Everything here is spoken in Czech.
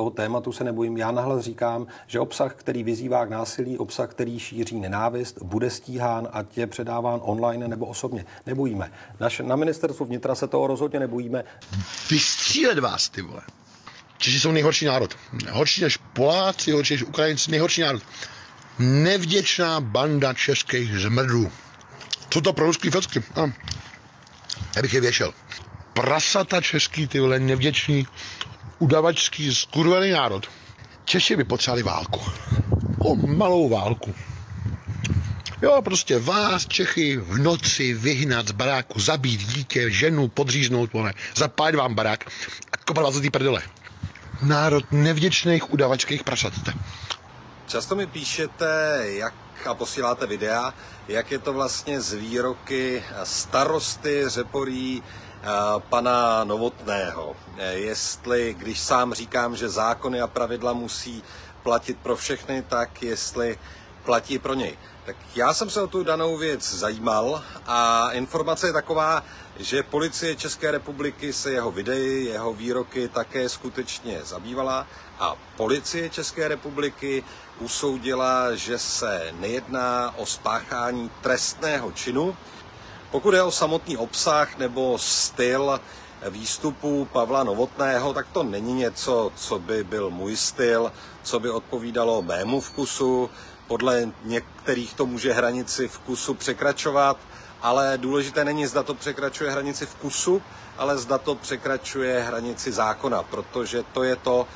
Toho tématu se nebojím. Já nahlas říkám, že obsah, který vyzývá k násilí, obsah, který šíří nenávist, bude stíhán a je předáván online nebo osobně. Nebojíme. Naš, na ministerstvu vnitra se toho rozhodně nebojíme. Vystřílet vás, ty vole. Češi jsou nejhorší národ. Horší než Poláci, horší než Ukrajinci, nejhorší národ. Nevděčná banda českých zmrdů. Co to pro ruský fecky? A, já bych je věšel. Prasata český, ty vole, nevděčný, udavačský, skurvený národ. Češi by potřebovali válku. O malou válku. Jo, prostě vás, Čechy, v noci vyhnat z baráku, zabít dítě, ženu, podříznout, vole, zapálit vám barák a kopat vás do prdele. Národ nevděčných udavačských prasat. Často mi píšete, jak a posíláte videa, jak je to vlastně z výroky starosty Řeporí pana Novotného. Eh, jestli, když sám říkám, že zákony a pravidla musí platit pro všechny, tak jestli platí pro něj. Tak já jsem se o tu danou věc zajímal a informace je taková, že policie České republiky se jeho videi, jeho výroky také skutečně zabývala a policie České republiky usoudila, že se nejedná o spáchání trestného činu. Pokud je o samotný obsah nebo styl výstupu Pavla Novotného, tak to není něco, co by byl můj styl, co by odpovídalo mému vkusu. Podle některých to může hranici vkusu překračovat, ale důležité není, zda to překračuje hranici vkusu, ale zda to překračuje hranici zákona, protože to je to,